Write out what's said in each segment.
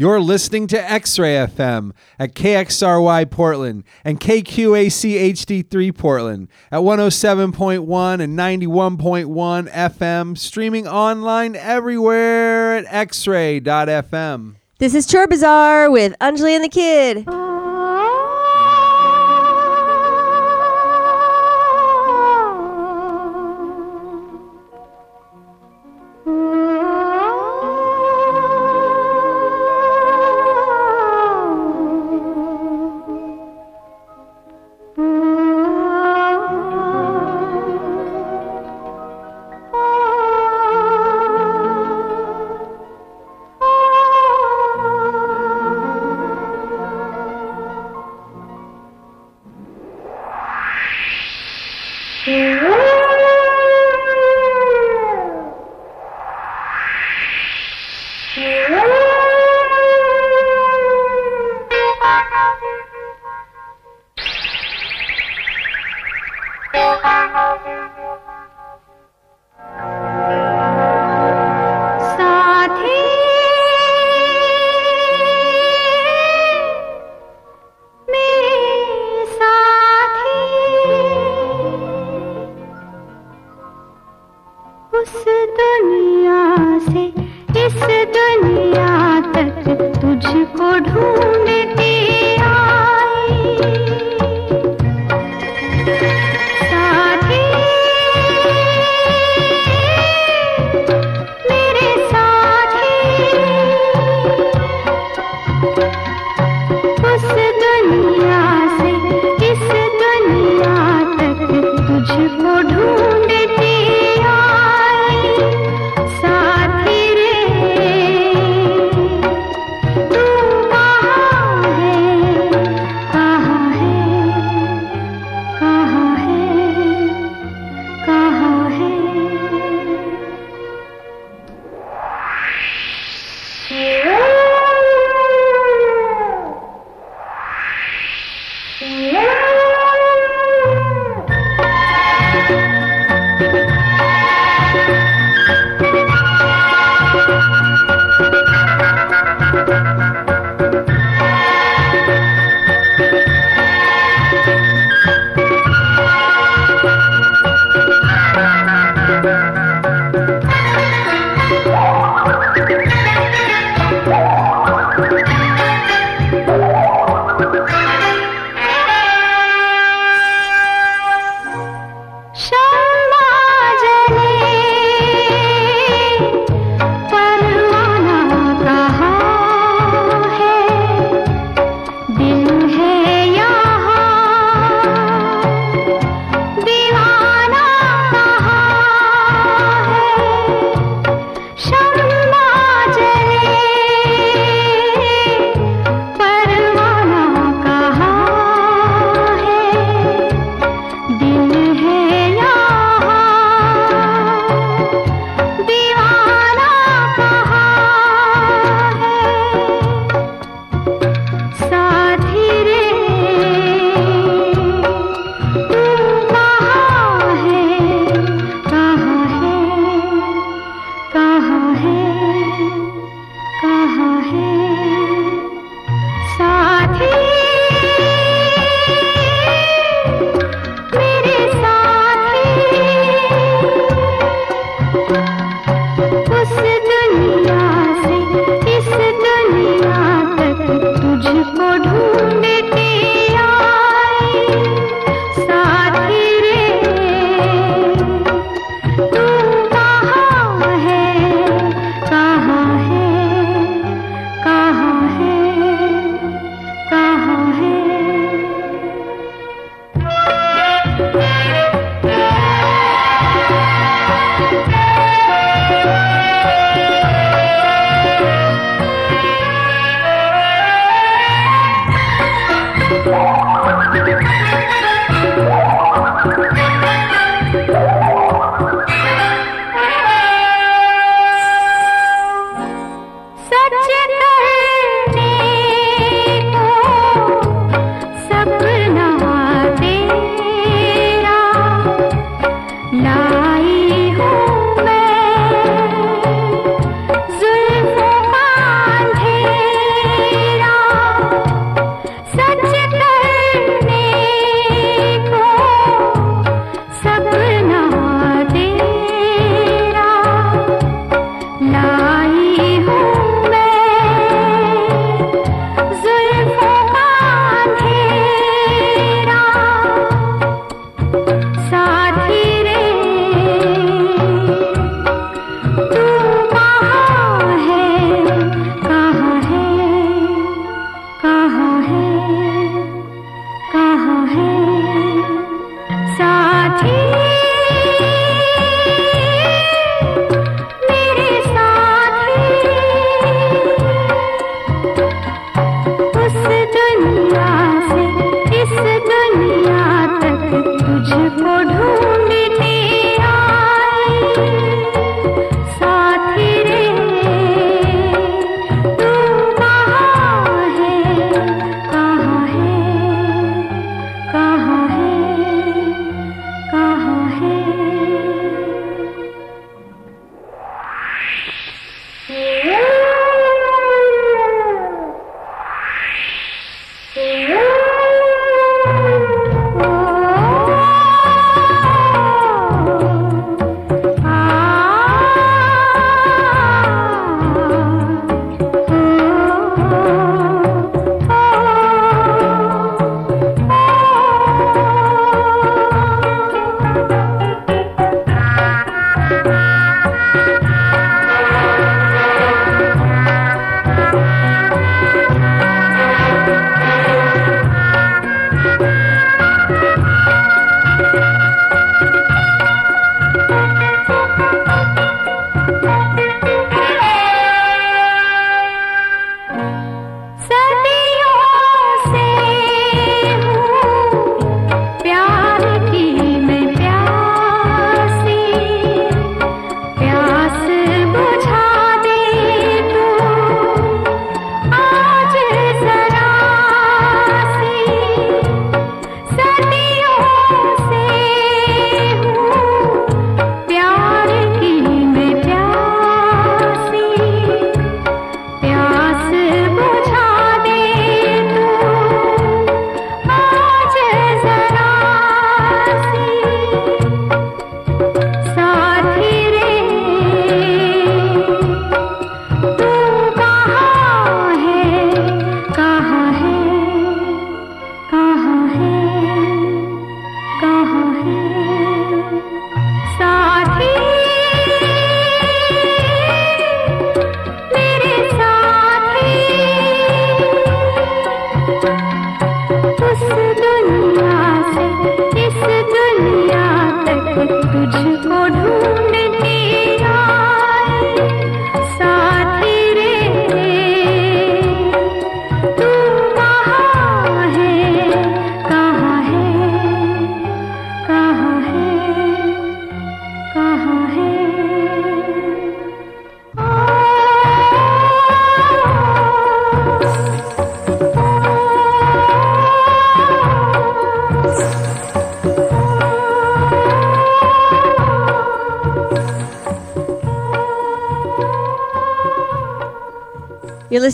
You're listening to X Ray FM at KXRY Portland and KQAC HD3 Portland at 107.1 and 91.1 FM, streaming online everywhere at xray.fm. This is Chor Bazaar with Anjali and the Kid.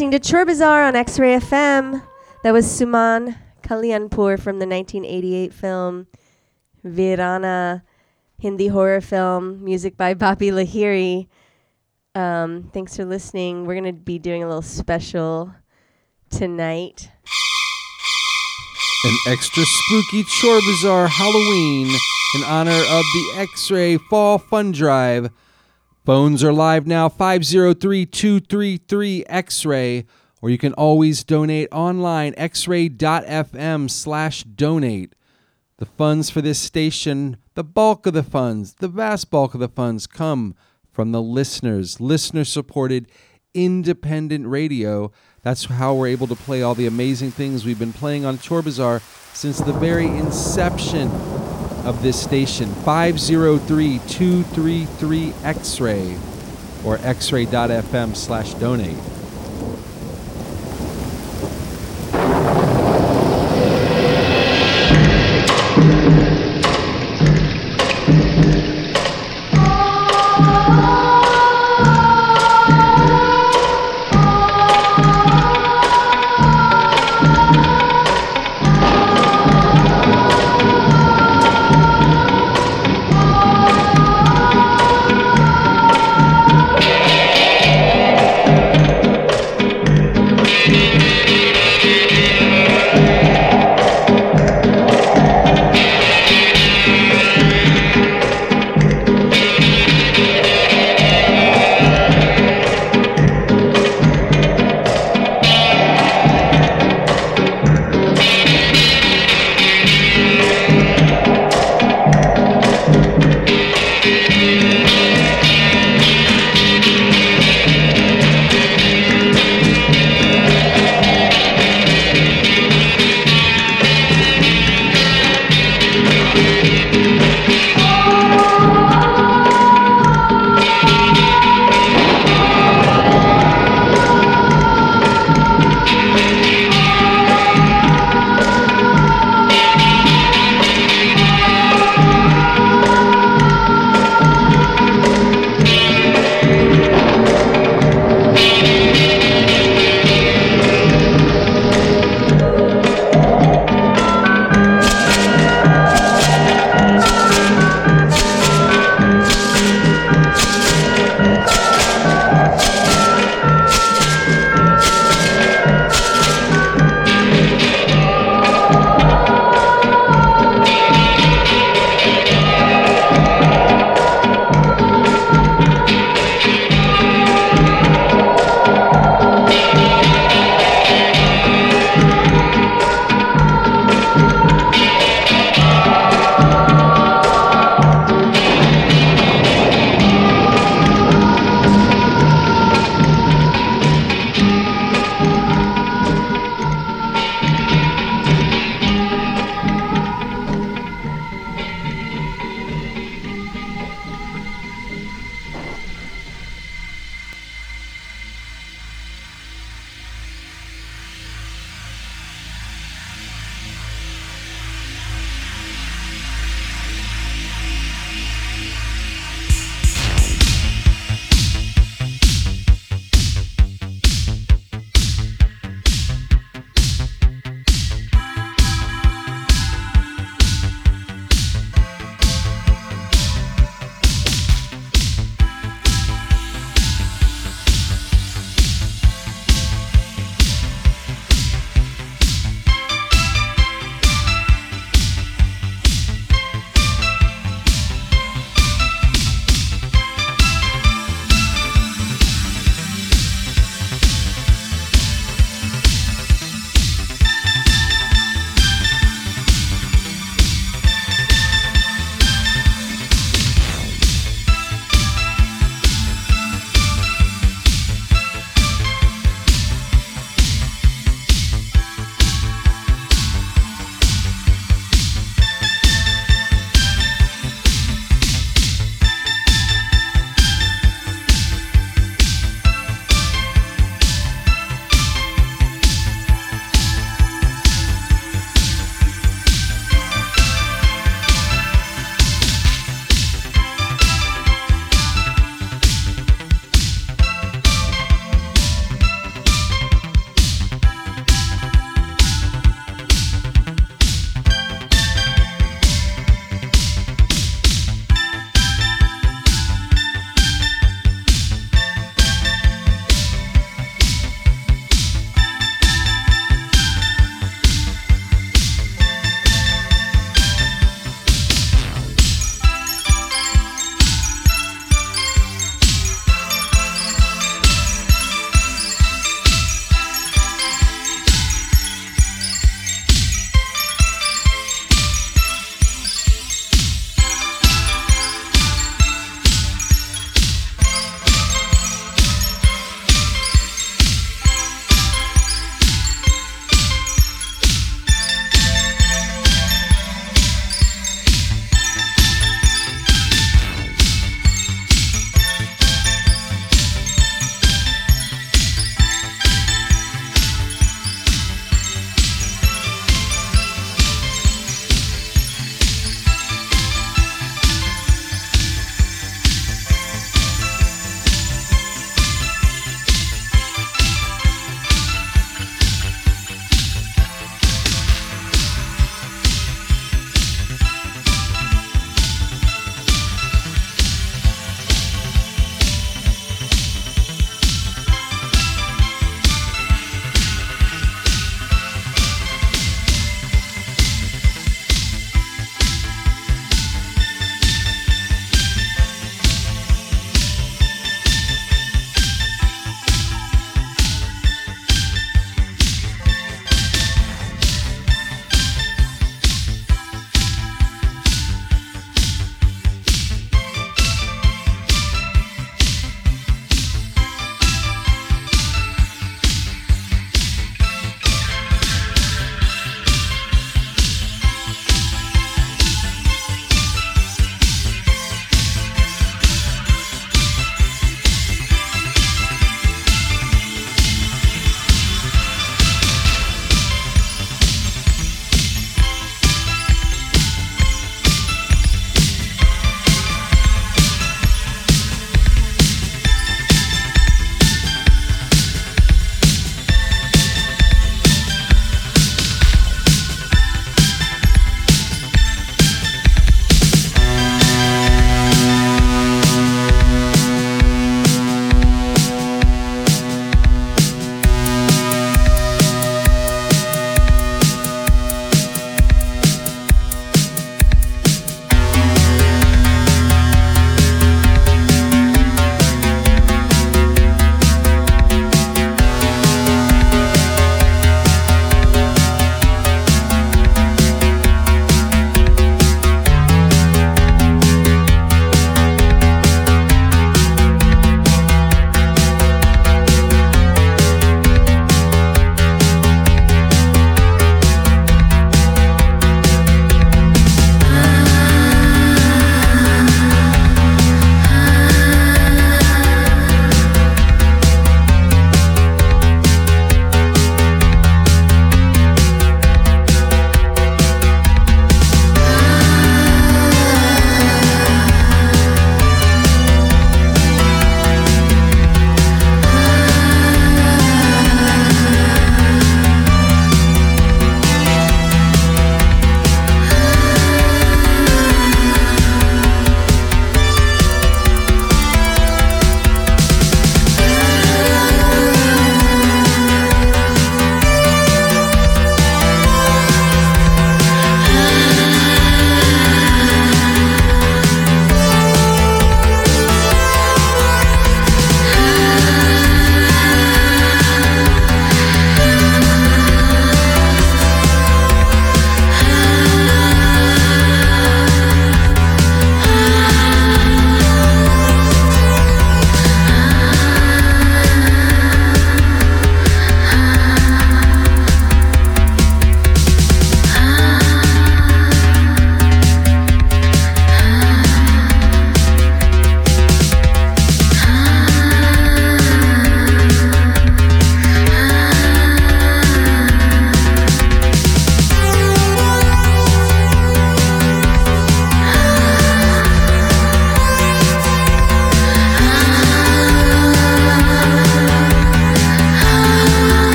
Listening to Chor Bazaar on X Ray FM. That was Suman Kalyanpur from the 1988 film Virana, Hindi horror film, music by Bappi Lahiri. Um, thanks for listening. We're going to be doing a little special tonight. An extra spooky Chor Bazaar Halloween in honor of the X Ray Fall Fun Drive. Phones are live now 503 233 X Ray, or you can always donate online xray.fm slash donate. The funds for this station, the bulk of the funds, the vast bulk of the funds come from the listeners, listener supported independent radio. That's how we're able to play all the amazing things we've been playing on Chor Bazaar since the very inception of this station 503 233 X Ray or xray.fm slash donate.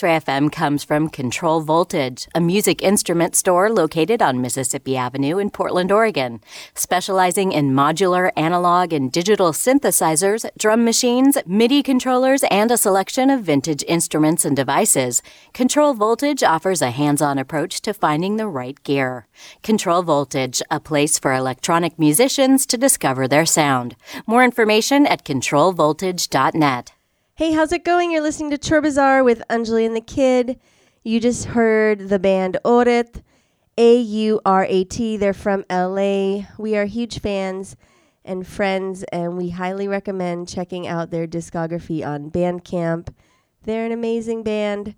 Support X Ray FM comes from Control Voltage, a music instrument store located on Mississippi Avenue in Portland, Oregon. Specializing in modular, analog, and digital synthesizers, drum machines, MIDI controllers, and a selection of vintage instruments and devices, Control Voltage offers a hands on approach to finding the right gear. Control Voltage, a place for electronic musicians to discover their sound. More information at controlvoltage.net. Hey, how's it going? You're listening to Chor Bazaar with Anjali and the Kid. You just heard the band Aurat, A U R A T. They're from LA. We are huge fans and friends, and we highly recommend checking out their discography on Bandcamp. They're an amazing band.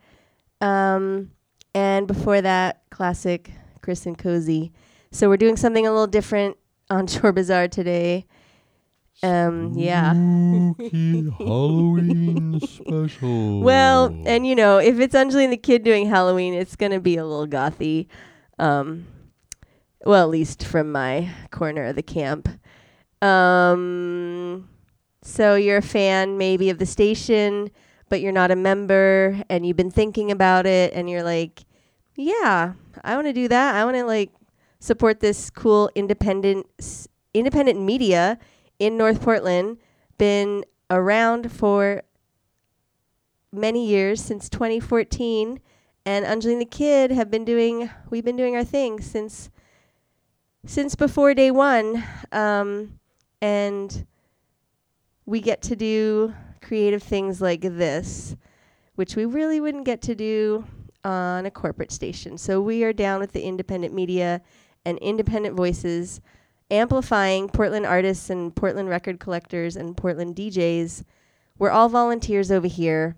Um, and before that, classic Chris and Cosey. So we're doing something a little different on Chor Bazaar today. Um, yeah. Halloween special. Well, and you know, if it's Anjali and the Kid doing Halloween, it's gonna be a little gothy. Um, well, at least from my corner of the camp. Um, so you're a fan maybe of the station, but you're not a member, and you've been thinking about it, and you're like, yeah, I want to do that. I want to like support this cool independent s- independent media in North Portland. Been around for many years since 2014 and Anjali and the Kid have been doing we've been doing our thing since since before day one um, and we get to do creative things like this which we really wouldn't get to do on a corporate station so we are down with the independent media and independent voices amplifying Portland artists and Portland record collectors and Portland DJs. We're all volunteers over here.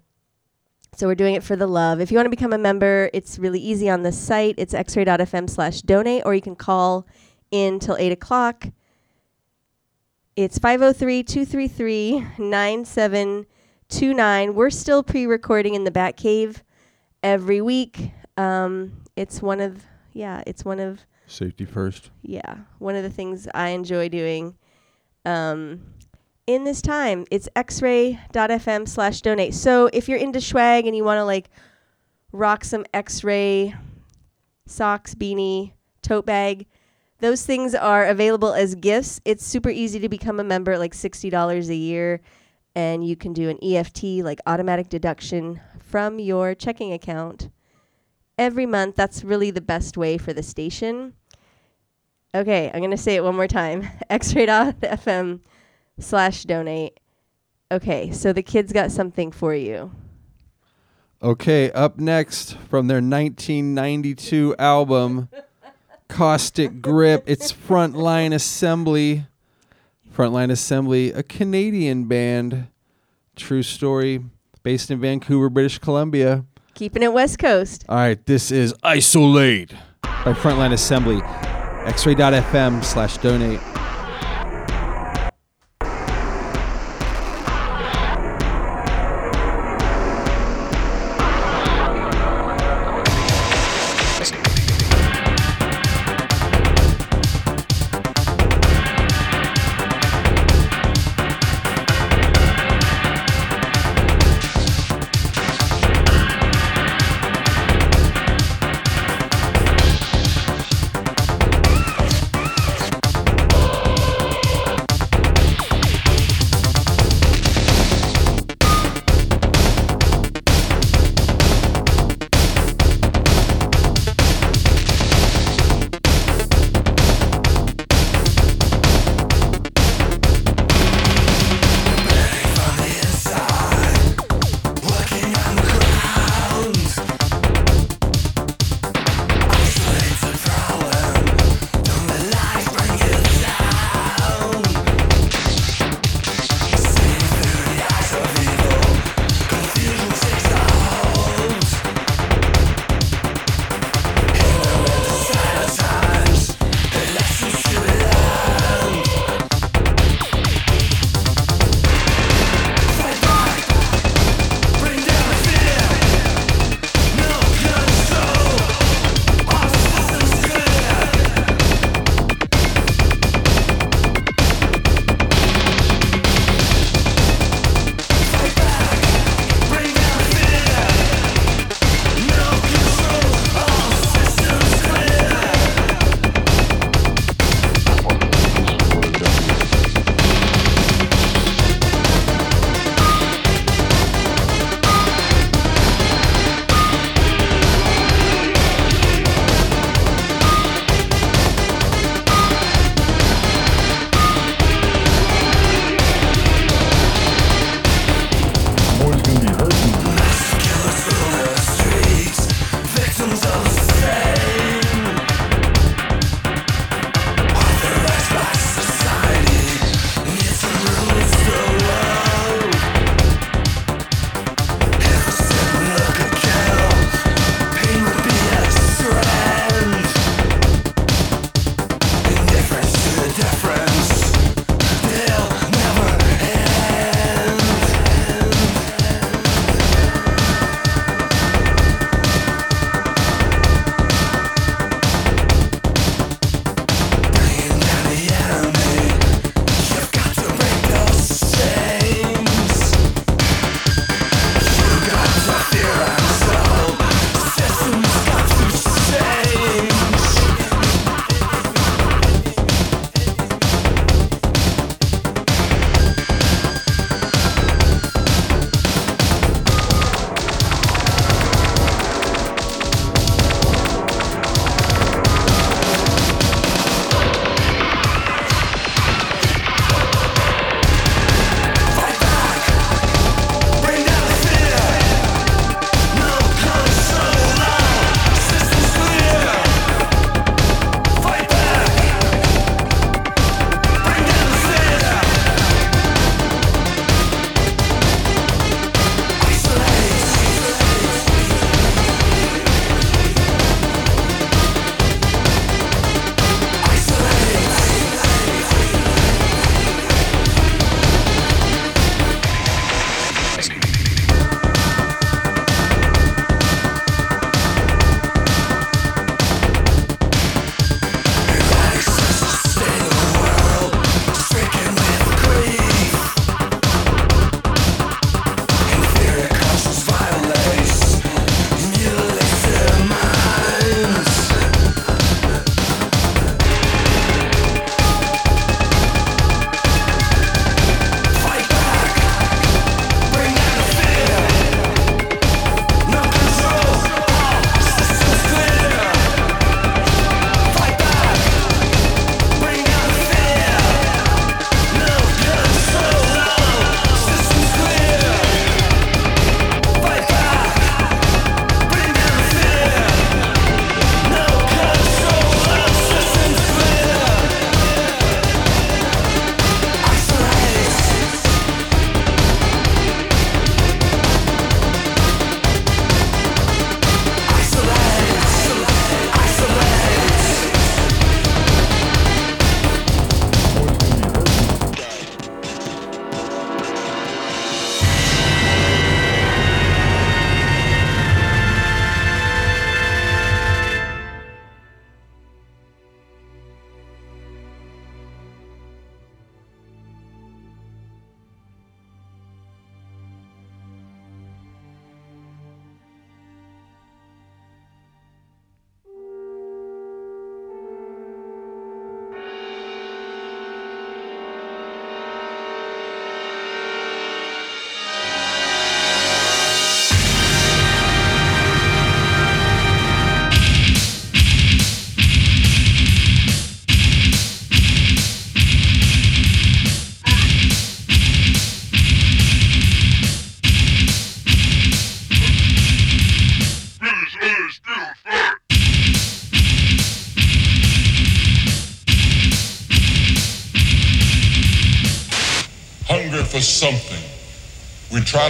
So we're doing it for the love. If you want to become a member, it's really easy on the site. It's xray.fm slash donate, or you can call in till 8 o'clock. It's 503 233 9729. We're still pre recording in the Batcave every week. Um, it's one of, yeah, it's one of Safety first. yeah, one of the things I enjoy doing. Um, in this time, it's xray.fm slash donate. So if you're into swag and you want to like rock some x-ray socks, beanie, tote bag, those things are available as gifts. It's super easy to become a member, like $60 a year. And you can do an EFT, like automatic deduction from your checking account every month. That's really the best way for the station. Okay, I'm going to say it one more time. xray.fm slash donate. Okay, so the kids got something for you. Okay, up next from their 1992 album, Caustic Grip, it's Frontline Assembly. Frontline Assembly, a Canadian band. True story, based in Vancouver, British Columbia. Keeping it West Coast. All right, this is Iceolate by Frontline Assembly. Xray.fm slash donate.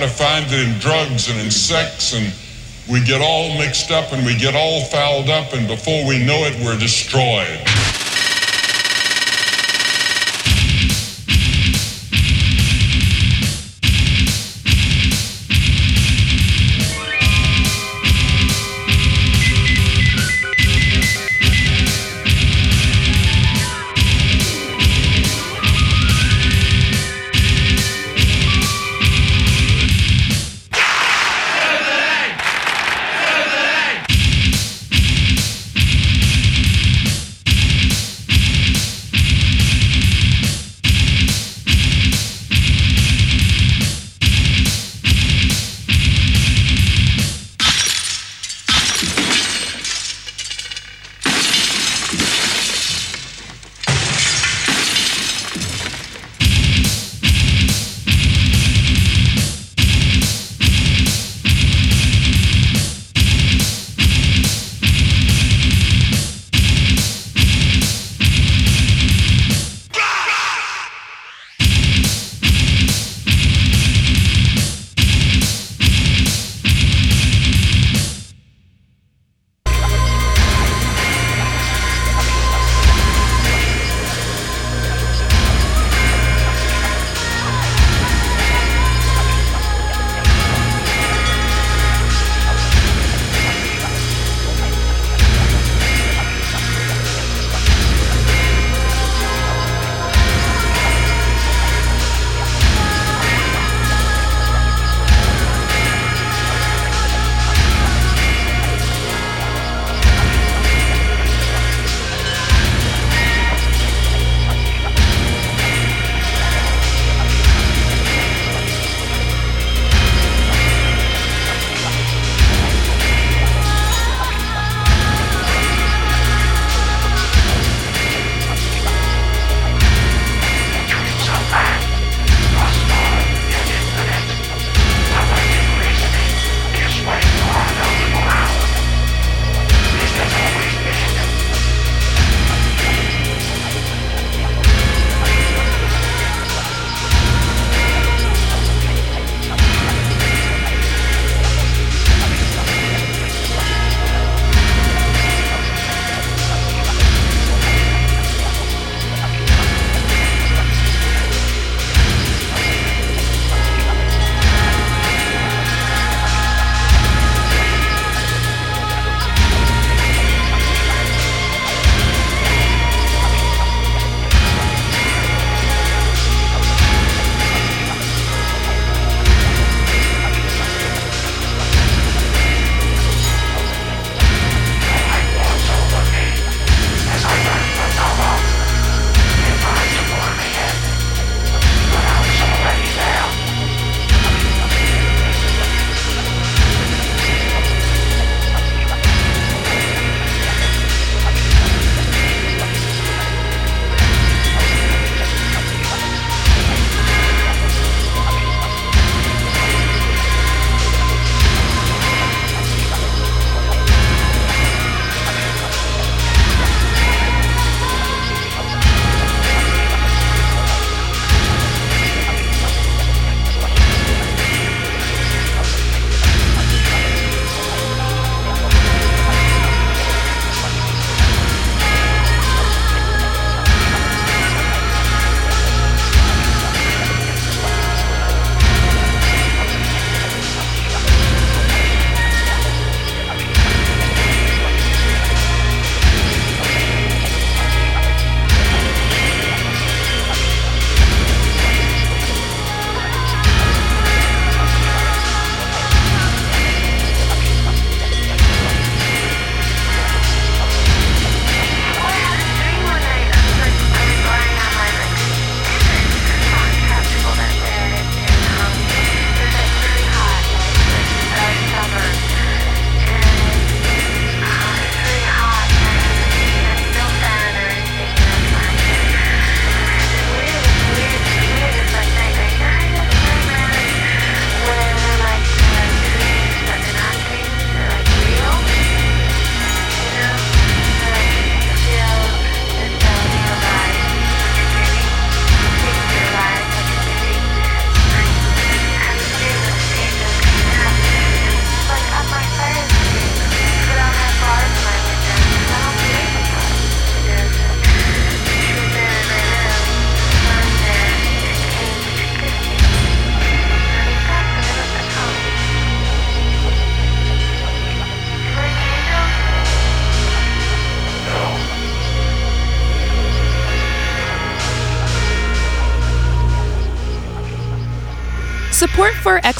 To find it in drugs and in sex, and we get all mixed up and we get all fouled up, and before we know it, we're destroyed.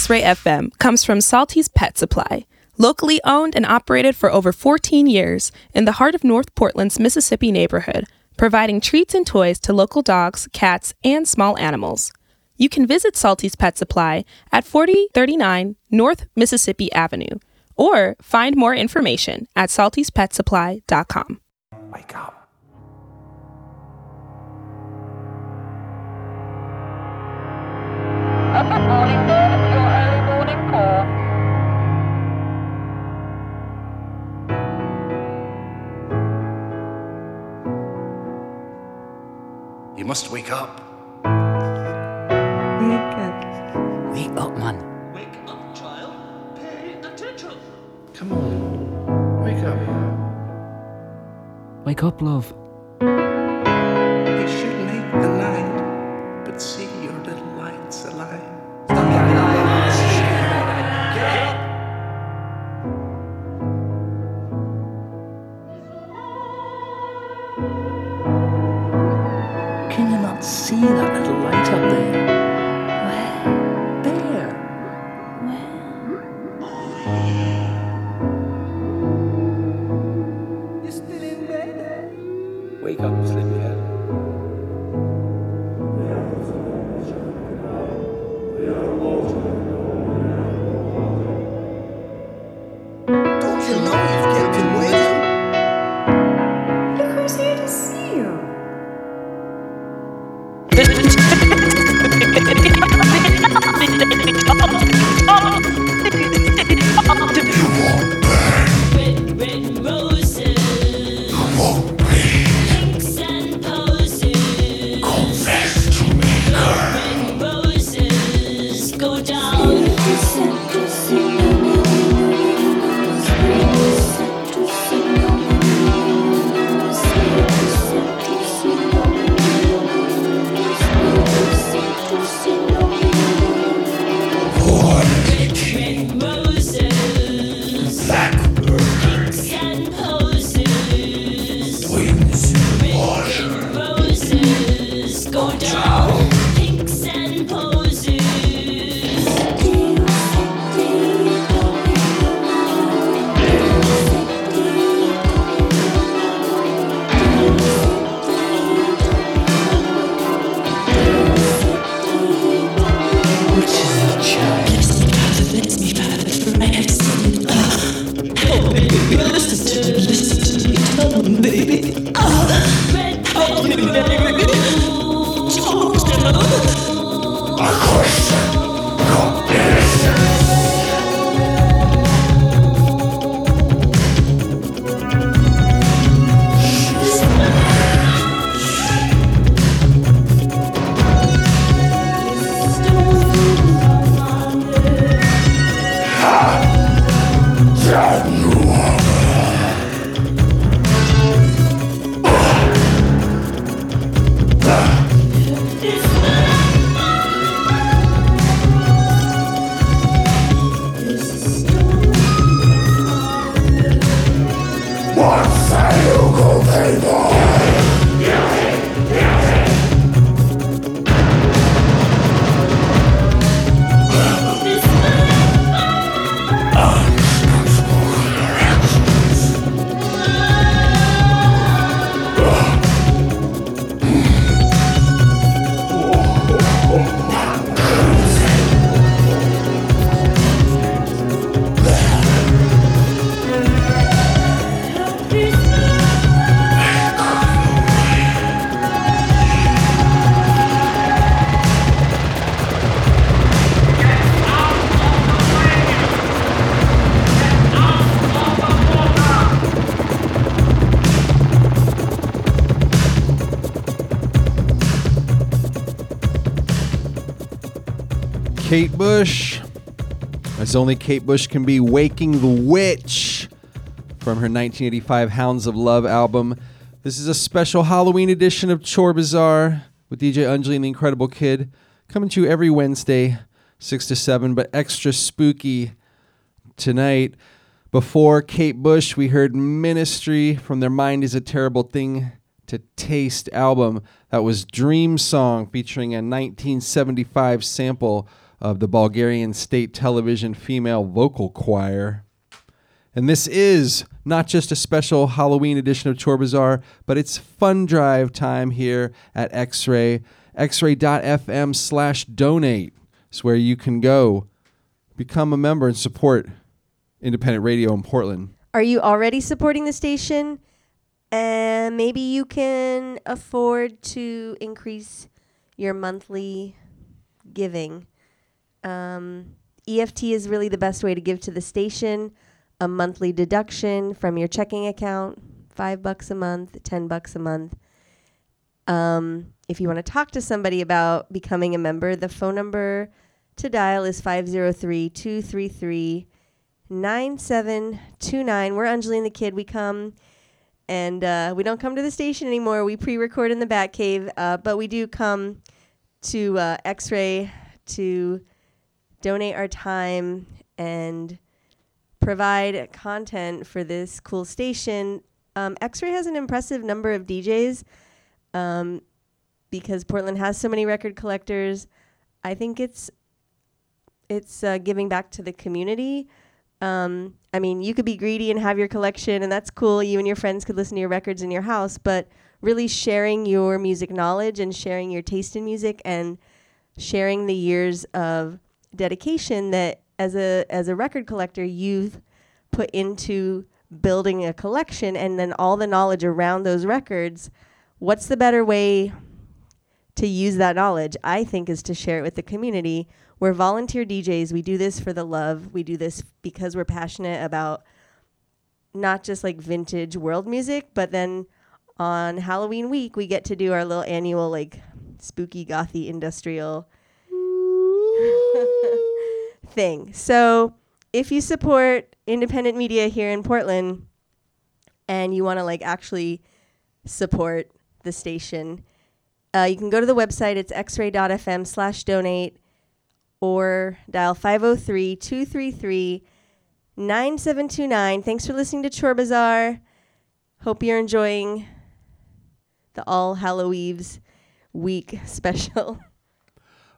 X Ray FM comes from Salty's Pet Supply, locally owned and operated for over 14 years in the heart of North Portland's Mississippi neighborhood, providing treats and toys to local dogs, cats, and small animals. You can visit Salty's Pet Supply at 4039 North Mississippi Avenue or find more information at saltyspetsupply.com. Wake up. You must wake up. Wake up, Wake up, man. Wake up, child. Pay attention. Come on. Wake up. Wake up, love. Kate Bush, as only Kate Bush can be, Waking the Witch from her 1985 Hounds of Love album. This is a special Halloween edition of Chor Bazaar with DJ Anjali and the Incredible Kid, coming to you every Wednesday, 6 to 7, but extra spooky tonight. Before Kate Bush, we heard Ministry from their Mind is a Terrible Thing to Taste album. That was Dream Song featuring a 1975 sample of the Bulgarian State Television Female Vocal Choir. And this is not just a special Halloween edition of Chor Bazaar, but it's fun drive time here at X-Ray. X-Ray.fm slash donate is where you can go become a member and support independent radio in Portland. Are you already supporting the station? And maybe you can afford to increase your monthly giving. Um, EFT is really the best way to give to the station. A monthly deduction from your checking account, five bucks a month, ten bucks a month. Um, if you want to talk to somebody about becoming a member, the phone number to dial is 503 233 9729. We're Angeline the Kid. We come and uh, we don't come to the station anymore. We pre record in the Batcave, uh, but we do come to uh, X Ray to donate our time and provide content for this cool station. Um, X Ray has an impressive number of DJs um, because Portland has so many record collectors. I think it's it's uh, giving back to the community. Um, I mean, you could be greedy and have your collection, and that's cool. You and your friends could listen to your records in your house, but really sharing your music knowledge and sharing your taste in music and sharing the years of dedication that as a as a record collector you've put into building a collection and then all the knowledge around those records what's the better way to use that knowledge i think is to share it with the community. We're volunteer djs we do this for the love. We do this because we're passionate about not just like vintage world music but then on halloween week we get to do our little annual like spooky gothy industrial thing. So if you support independent media here in Portland and you want to like actually support the station, uh, you can go to the website. It's xray.fm slash donate or dial 503 233 9729. Thanks for listening to Chor Bazaar. Hope you're enjoying the All Halloweens week special.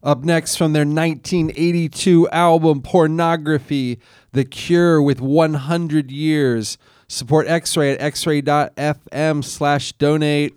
Up next from their 1982 album Pornography, The Cure with 100 Years. Support X-Ray at xray.fm slash donate.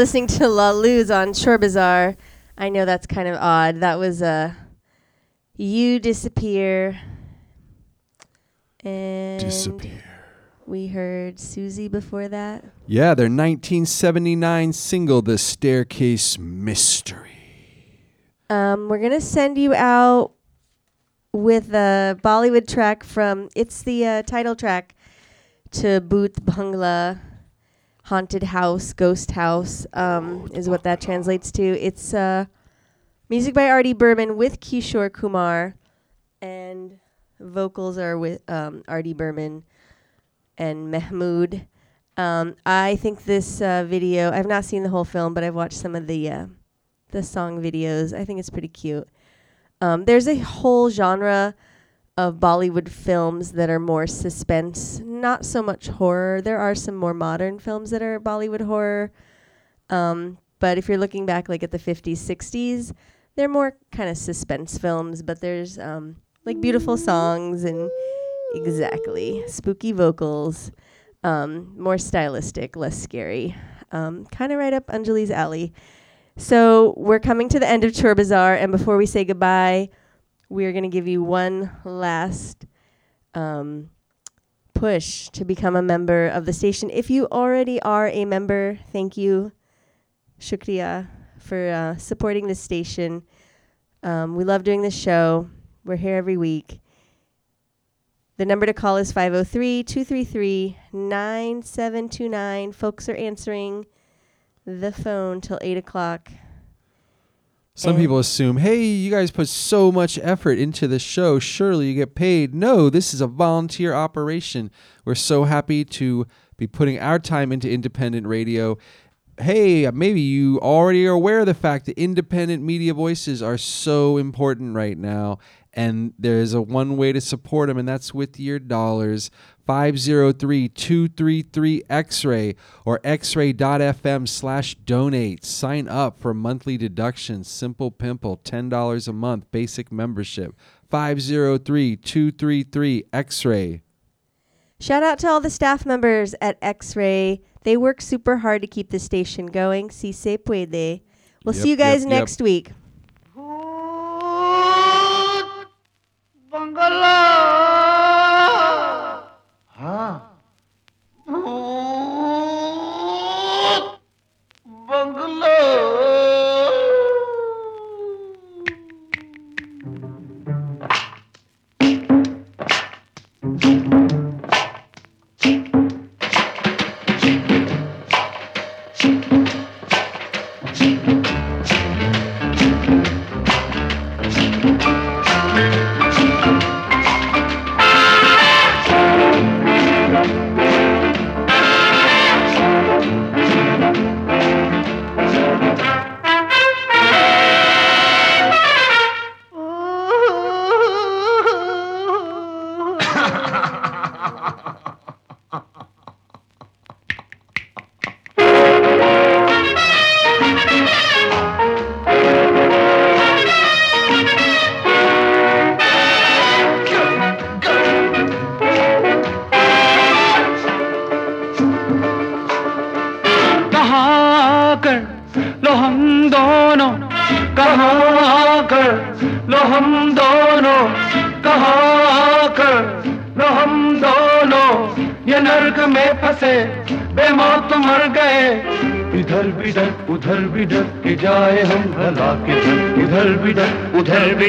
Listening to La Luz on Chor Bazaar. I know that's kind of odd. That was uh, You Disappear. And Disappear. we heard Siouxsie before that. Yeah, their 1979 single, The Staircase Mystery. Um, we're gonna send you out with a Bollywood track from. It's the uh, title track to Bhoot Bungla, haunted house, ghost house, um, is what that translates to. It's uh, music by R. D. Burman with Kishore Kumar, and vocals are with um, R. D. Burman and Mehmood. Um, I think this uh, video. I've not seen the whole film, but I've watched some of the uh, the song videos. I think it's pretty cute. Um, there's a whole genre of Bollywood films that are more suspense, not so much horror. There are some more modern films that are Bollywood horror. Um, but if you're looking back like at the 50s, 60s, they're more kind of suspense films, but there's um, like beautiful songs and exactly spooky vocals, um, more stylistic, less scary. Um, kind of right up Anjali's alley. So we're coming to the end of Chor Bazaar, and before we say goodbye, we're going to give you one last um, push to become a member of the station. If you already are a member, thank you, Shukriya, for uh, supporting the station. Um, we love doing this show. We're here every week. The number to call is 503 233 9729. Folks are answering the phone till 8 o'clock. Some And- people assume, hey, you guys put so much effort into the show. Surely you get paid. No, this is a volunteer operation. We're so happy to be putting our time into independent radio. Hey, maybe you already are aware of the fact that independent media voices are so important right now. And there's a one way to support them, and that's with your dollars. 503 233 X ray or xray.fm slash donate. Sign up for monthly deductions. Simple Pimple, $10 a month, basic membership. 503 233 X ray. Shout out to all the staff members at X Ray. They work super hard to keep the station going. Si se puede. We'll see you guys yep, yep. next week. Bangla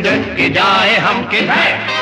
डट के जाए हम किधर?